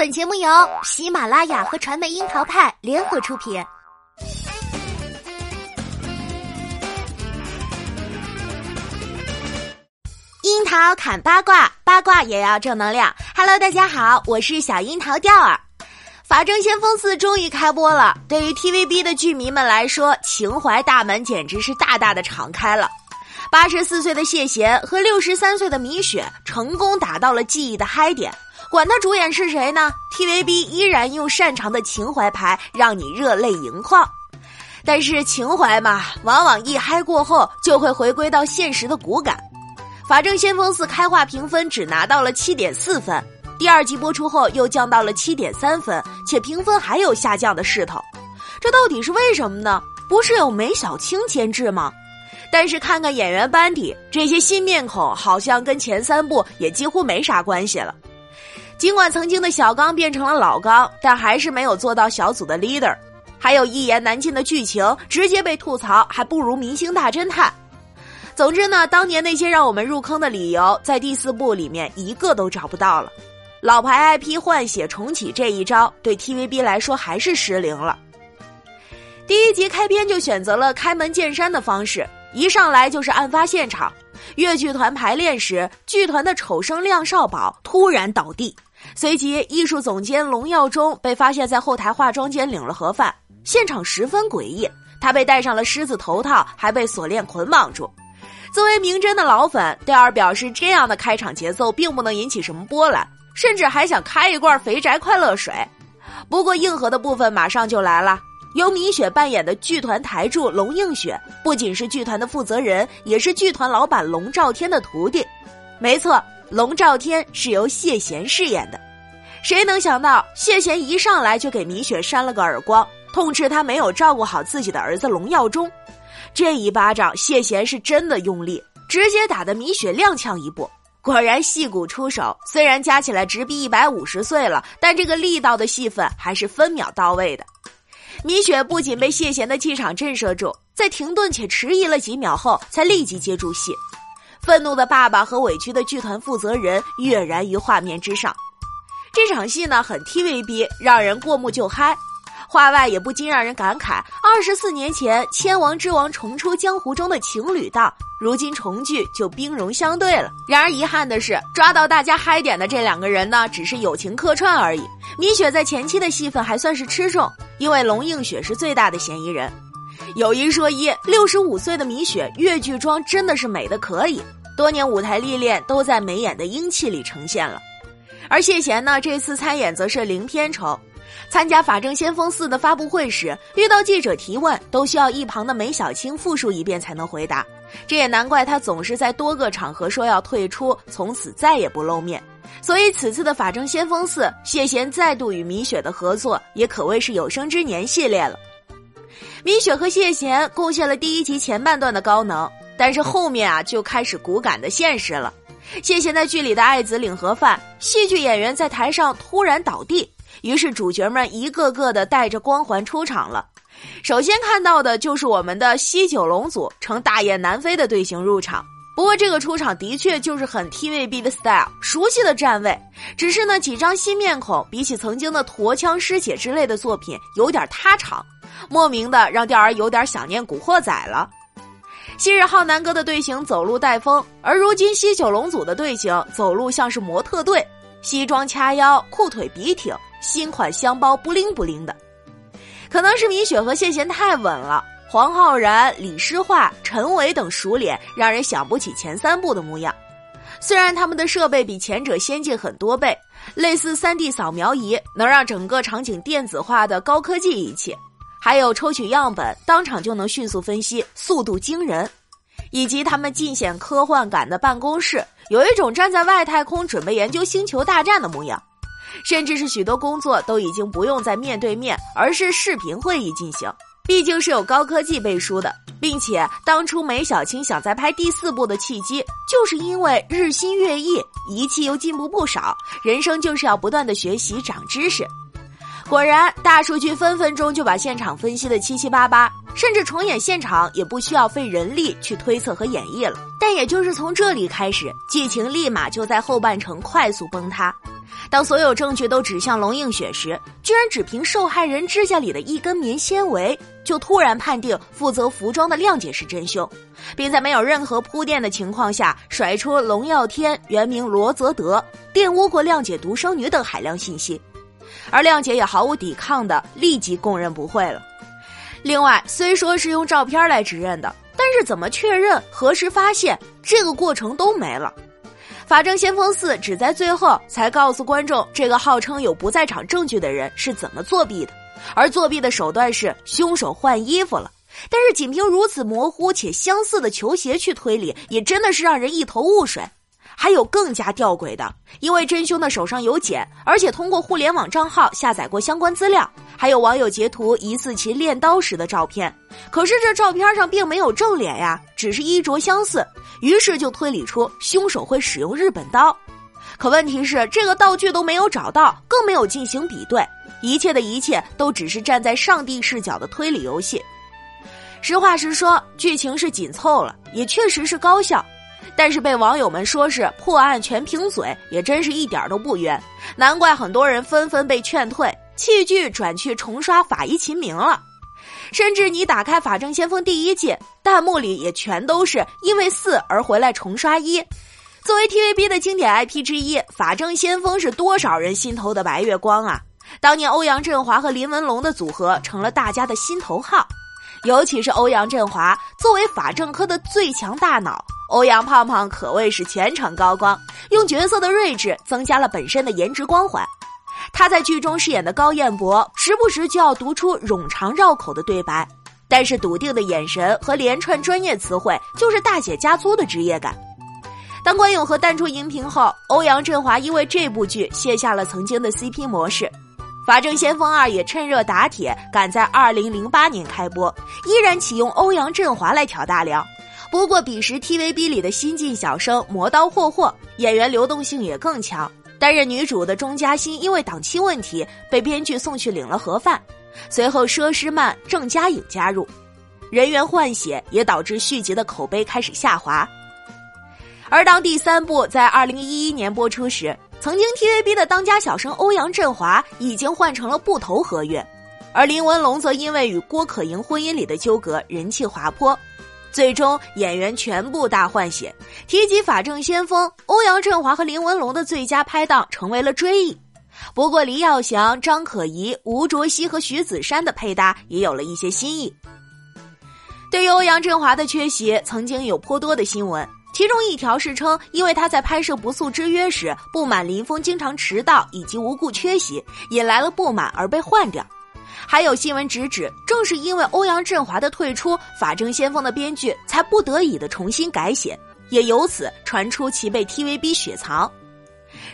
本节目由喜马拉雅和传媒樱桃派联合出品。樱桃砍八卦，八卦也要正能量。Hello，大家好，我是小樱桃调儿。法证先锋四终于开播了，对于 TVB 的剧迷们来说，情怀大门简直是大大的敞开了。八十四岁的谢贤和六十三岁的米雪成功打到了记忆的嗨点，管他主演是谁呢？TVB 依然用擅长的情怀牌让你热泪盈眶。但是情怀嘛，往往一嗨过后就会回归到现实的骨感。法证先锋四开画评分只拿到了七点四分，第二集播出后又降到了七点三分，且评分还有下降的势头。这到底是为什么呢？不是有梅小青监制吗？但是看看演员班底，这些新面孔好像跟前三部也几乎没啥关系了。尽管曾经的小刚变成了老刚，但还是没有做到小组的 leader。还有一言难尽的剧情，直接被吐槽还不如《明星大侦探》。总之呢，当年那些让我们入坑的理由，在第四部里面一个都找不到了。老牌 IP 换血重启这一招，对 TVB 来说还是失灵了。第一集开篇就选择了开门见山的方式。一上来就是案发现场，越剧团排练时，剧团的丑生亮少宝突然倒地，随即艺术总监龙耀忠被发现在后台化妆间领了盒饭，现场十分诡异，他被戴上了狮子头套，还被锁链捆绑住。作为名侦的老粉，戴尔表示这样的开场节奏并不能引起什么波澜，甚至还想开一罐肥宅快乐水。不过硬核的部分马上就来了。由米雪扮演的剧团台柱龙映雪，不仅是剧团的负责人，也是剧团老板龙兆天的徒弟。没错，龙兆天是由谢贤饰演的。谁能想到，谢贤一上来就给米雪扇了个耳光，痛斥他没有照顾好自己的儿子龙耀忠。这一巴掌，谢贤是真的用力，直接打得米雪踉跄一步。果然戏骨出手，虽然加起来直逼一百五十岁了，但这个力道的戏份还是分秒到位的。米雪不仅被谢贤的气场震慑住，在停顿且迟疑了几秒后，才立即接住戏。愤怒的爸爸和委屈的剧团负责人跃然于画面之上。这场戏呢，很 TVB，让人过目就嗨。话外也不禁让人感慨：二十四年前《千王之王》重出江湖中的情侣档，如今重聚就兵戎相对了。然而遗憾的是，抓到大家嗨点的这两个人呢，只是友情客串而已。米雪在前期的戏份还算是吃重。因为龙映雪是最大的嫌疑人，有一说一，六十五岁的米雪越剧妆真的是美的可以，多年舞台历练都在眉眼的英气里呈现了。而谢贤呢，这次参演则是零片酬。参加《法证先锋四》的发布会时，遇到记者提问，都需要一旁的梅小青复述一遍才能回答。这也难怪他总是在多个场合说要退出，从此再也不露面。所以此次的《法证先锋四》，谢贤再度与米雪的合作，也可谓是有生之年系列了。米雪和谢贤贡献了第一集前半段的高能，但是后面啊就开始骨感的现实了。谢贤在剧里的爱子领盒饭，戏剧演员在台上突然倒地，于是主角们一个个的带着光环出场了。首先看到的就是我们的西九龙组乘大雁南飞的队形入场。不过这个出场的确就是很 TVB 的 style，熟悉的站位，只是呢几张新面孔比起曾经的驼枪师姐之类的作品有点塌场，莫名的让调儿有点想念古惑仔了。昔日浩南哥的队形走路带风，而如今西九龙组的队形走路像是模特队，西装掐腰，裤腿笔挺，新款箱包不灵不灵的，可能是米雪和谢贤太稳了。黄浩然、李诗画、陈伟等熟脸，让人想不起前三部的模样。虽然他们的设备比前者先进很多倍，类似 3D 扫描仪，能让整个场景电子化的高科技仪器，还有抽取样本当场就能迅速分析，速度惊人，以及他们尽显科幻感的办公室，有一种站在外太空准备研究星球大战的模样。甚至是许多工作都已经不用再面对面，而是视频会议进行。毕竟是有高科技背书的，并且当初梅小青想再拍第四部的契机，就是因为日新月异，仪器又进步不少，人生就是要不断的学习长知识。果然，大数据分分钟就把现场分析的七七八八，甚至重演现场也不需要费人力去推测和演绎了。但也就是从这里开始，剧情立马就在后半程快速崩塌。当所有证据都指向龙应雪时，居然只凭受害人指甲里的一根棉纤维，就突然判定负责服装的亮姐是真凶，并在没有任何铺垫的情况下甩出龙耀天原名罗泽德玷污过亮姐独生女等海量信息，而亮姐也毫无抵抗的立即供认不讳了。另外，虽说是用照片来指认的，但是怎么确认、何时发现，这个过程都没了。法证先锋四只在最后才告诉观众，这个号称有不在场证据的人是怎么作弊的，而作弊的手段是凶手换衣服了。但是仅凭如此模糊且相似的球鞋去推理，也真的是让人一头雾水。还有更加吊诡的，因为真凶的手上有茧，而且通过互联网账号下载过相关资料，还有网友截图疑似其练刀时的照片。可是这照片上并没有正脸呀，只是衣着相似。于是就推理出凶手会使用日本刀，可问题是这个道具都没有找到，更没有进行比对，一切的一切都只是站在上帝视角的推理游戏。实话实说，剧情是紧凑了，也确实是高效，但是被网友们说是破案全凭嘴，也真是一点都不冤。难怪很多人纷纷被劝退，弃剧转去重刷《法医秦明》了。甚至你打开《法证先锋》第一季，弹幕里也全都是因为四而回来重刷一。作为 TVB 的经典 IP 之一，《法证先锋》是多少人心头的白月光啊！当年欧阳震华和林文龙的组合成了大家的心头号，尤其是欧阳震华作为法证科的最强大脑，欧阳胖胖可谓是全程高光，用角色的睿智增加了本身的颜值光环。他在剧中饰演的高彦博，时不时就要读出冗长绕口的对白，但是笃定的眼神和连串专业词汇，就是大写加粗的职业感。当关咏荷淡出荧屏后，欧阳震华因为这部剧卸下了曾经的 CP 模式，《法证先锋二》也趁热打铁，赶在2008年开播，依然启用欧阳震华来挑大梁。不过彼时 TVB 里的新晋小生磨刀霍霍，演员流动性也更强。担任女主的钟嘉欣因为档期问题被编剧送去领了盒饭，随后佘诗曼、郑嘉颖加入，人员换血也导致续集的口碑开始下滑。而当第三部在二零一一年播出时，曾经 TVB 的当家小生欧阳震华已经换成了不投合约，而林文龙则因为与郭可盈婚姻里的纠葛人气滑坡。最终，演员全部大换血。提及法证先锋，欧阳震华和林文龙的最佳拍档成为了追忆。不过，黎耀祥、张可颐、吴卓羲和徐子珊的配搭也有了一些新意。对于欧阳震华的缺席，曾经有颇多的新闻，其中一条是称，因为他在拍摄《不速之约》时不满林峰经常迟到以及无故缺席，引来了不满而被换掉。还有新闻直指，正是因为欧阳震华的退出，《法证先锋》的编剧才不得已的重新改写，也由此传出其被 TVB 雪藏。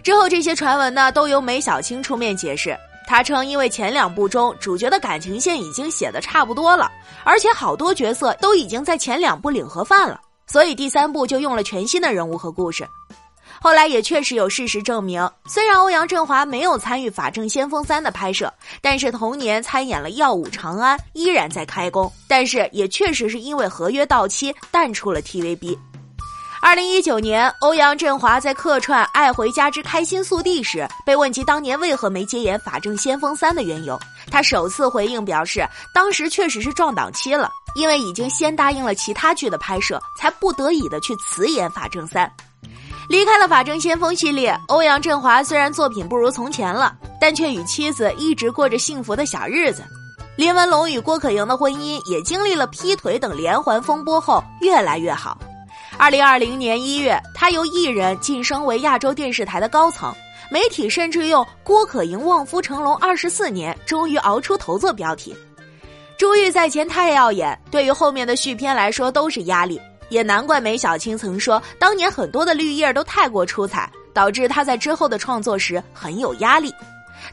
之后这些传闻呢，都由梅小青出面解释。他称，因为前两部中主角的感情线已经写的差不多了，而且好多角色都已经在前两部领盒饭了，所以第三部就用了全新的人物和故事。后来也确实有事实证明，虽然欧阳震华没有参与《法证先锋三》的拍摄，但是同年参演了《耀武长安》，依然在开工。但是也确实是因为合约到期淡出了 TVB。二零一九年，欧阳震华在客串《爱回家之开心速递》时，被问及当年为何没接演《法证先锋三》的缘由，他首次回应表示，当时确实是撞档期了，因为已经先答应了其他剧的拍摄，才不得已的去辞演《法证三》。离开了《法证先锋》系列，欧阳震华虽然作品不如从前了，但却与妻子一直过着幸福的小日子。林文龙与郭可盈的婚姻也经历了劈腿等连环风波后越来越好。二零二零年一月，他由艺人晋升为亚洲电视台的高层，媒体甚至用“郭可盈望夫成龙二十四年，终于熬出头”做标题。珠玉在前太耀眼，对于后面的续篇来说都是压力。也难怪梅小青曾说，当年很多的绿叶都太过出彩，导致他在之后的创作时很有压力。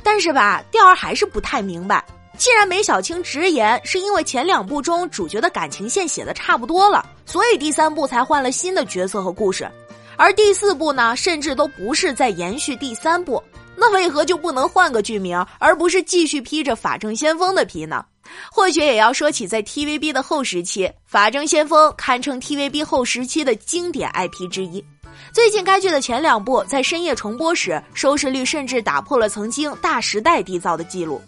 但是吧，调儿还是不太明白。既然梅小青直言是因为前两部中主角的感情线写的差不多了，所以第三部才换了新的角色和故事，而第四部呢，甚至都不是在延续第三部，那为何就不能换个剧名，而不是继续披着法证先锋的皮呢？或许也要说起在 TVB 的后时期，《法证先锋》堪称 TVB 后时期的经典 IP 之一。最近该剧的前两部在深夜重播时，收视率甚至打破了曾经《大时代》缔造的记录。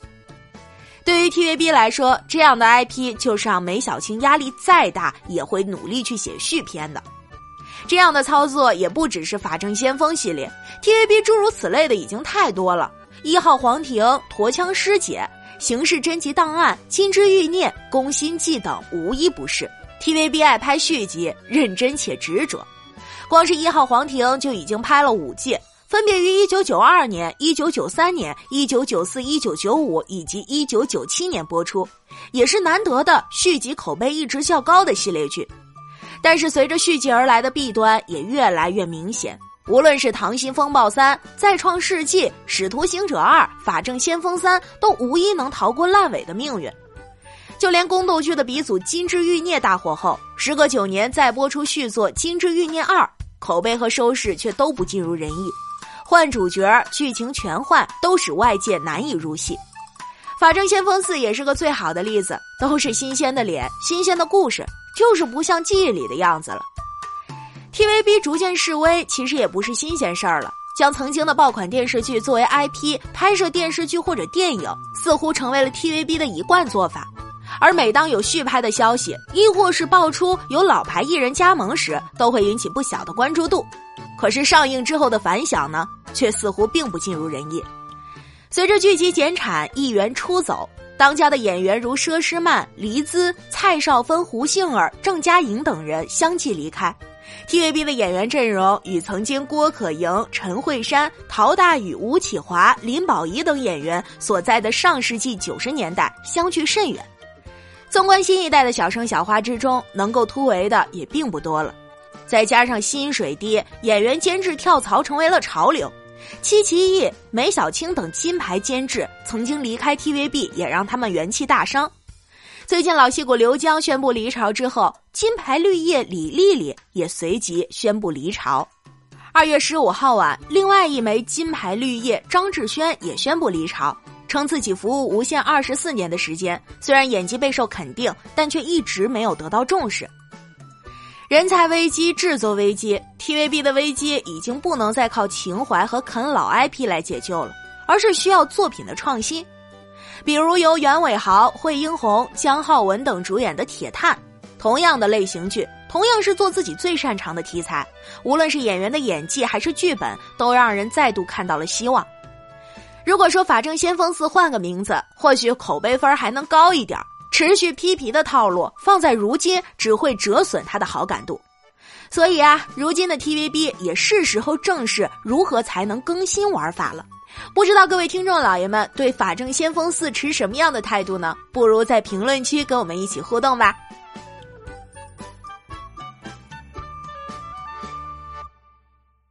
对于 TVB 来说，这样的 IP 就是让梅小青压力再大也会努力去写续篇的。这样的操作也不只是《法证先锋》系列，TVB 诸如此类的已经太多了。一号皇庭、驼枪师姐、刑事侦缉档案、金枝欲孽、宫心计等，无一不是。TVB 爱拍续集，认真且执着。光是一号皇庭就已经拍了五季，分别于一九九二年、一九九三年、一九九四、一九九五以及一九九七年播出，也是难得的续集口碑一直较高的系列剧。但是随着续集而来的弊端也越来越明显，无论是《溏心风暴三》《再创世纪》《使徒行者二》《法证先锋三》，都无一能逃过烂尾的命运。就连宫斗剧的鼻祖《金枝欲孽》大火后，时隔九年再播出续作《金枝欲孽二》，口碑和收视却都不尽如人意，换主角、剧情全换，都使外界难以入戏。《法证先锋四》也是个最好的例子，都是新鲜的脸、新鲜的故事，就是不像记忆里的样子了。TVB 逐渐式微，其实也不是新鲜事儿了。将曾经的爆款电视剧作为 IP 拍摄电视剧或者电影，似乎成为了 TVB 的一贯做法。而每当有续拍的消息，亦或是爆出有老牌艺人加盟时，都会引起不小的关注度。可是上映之后的反响呢，却似乎并不尽如人意。随着剧集减产，艺员出走，当家的演员如佘诗曼、黎姿、蔡少芬、胡杏儿、郑嘉颖等人相继离开，TVB 的演员阵容与曾经郭可盈、陈慧珊、陶大宇、吴启华、林保怡等演员所在的上世纪九十年代相距甚远。纵观新一代的小生小花之中，能够突围的也并不多了。再加上薪水低，演员监制跳槽成为了潮流。戚其义、梅小青等金牌监制曾经离开 TVB，也让他们元气大伤。最近老戏骨刘江宣布离巢之后，金牌绿叶李丽丽也随即宣布离巢。二月十五号晚，另外一枚金牌绿叶张志轩也宣布离巢。称自己服务无限二十四年的时间，虽然演技备受肯定，但却一直没有得到重视。人才危机、制作危机，TVB 的危机已经不能再靠情怀和啃老 IP 来解救了，而是需要作品的创新。比如由袁伟豪、惠英红、姜浩文等主演的《铁探》，同样的类型剧，同样是做自己最擅长的题材，无论是演员的演技还是剧本，都让人再度看到了希望。如果说《法证先锋四》换个名字，或许口碑分还能高一点。持续批皮的套路放在如今，只会折损他的好感度。所以啊，如今的 TVB 也是时候正视如何才能更新玩法了。不知道各位听众老爷们对《法政先锋四》持什么样的态度呢？不如在评论区跟我们一起互动吧。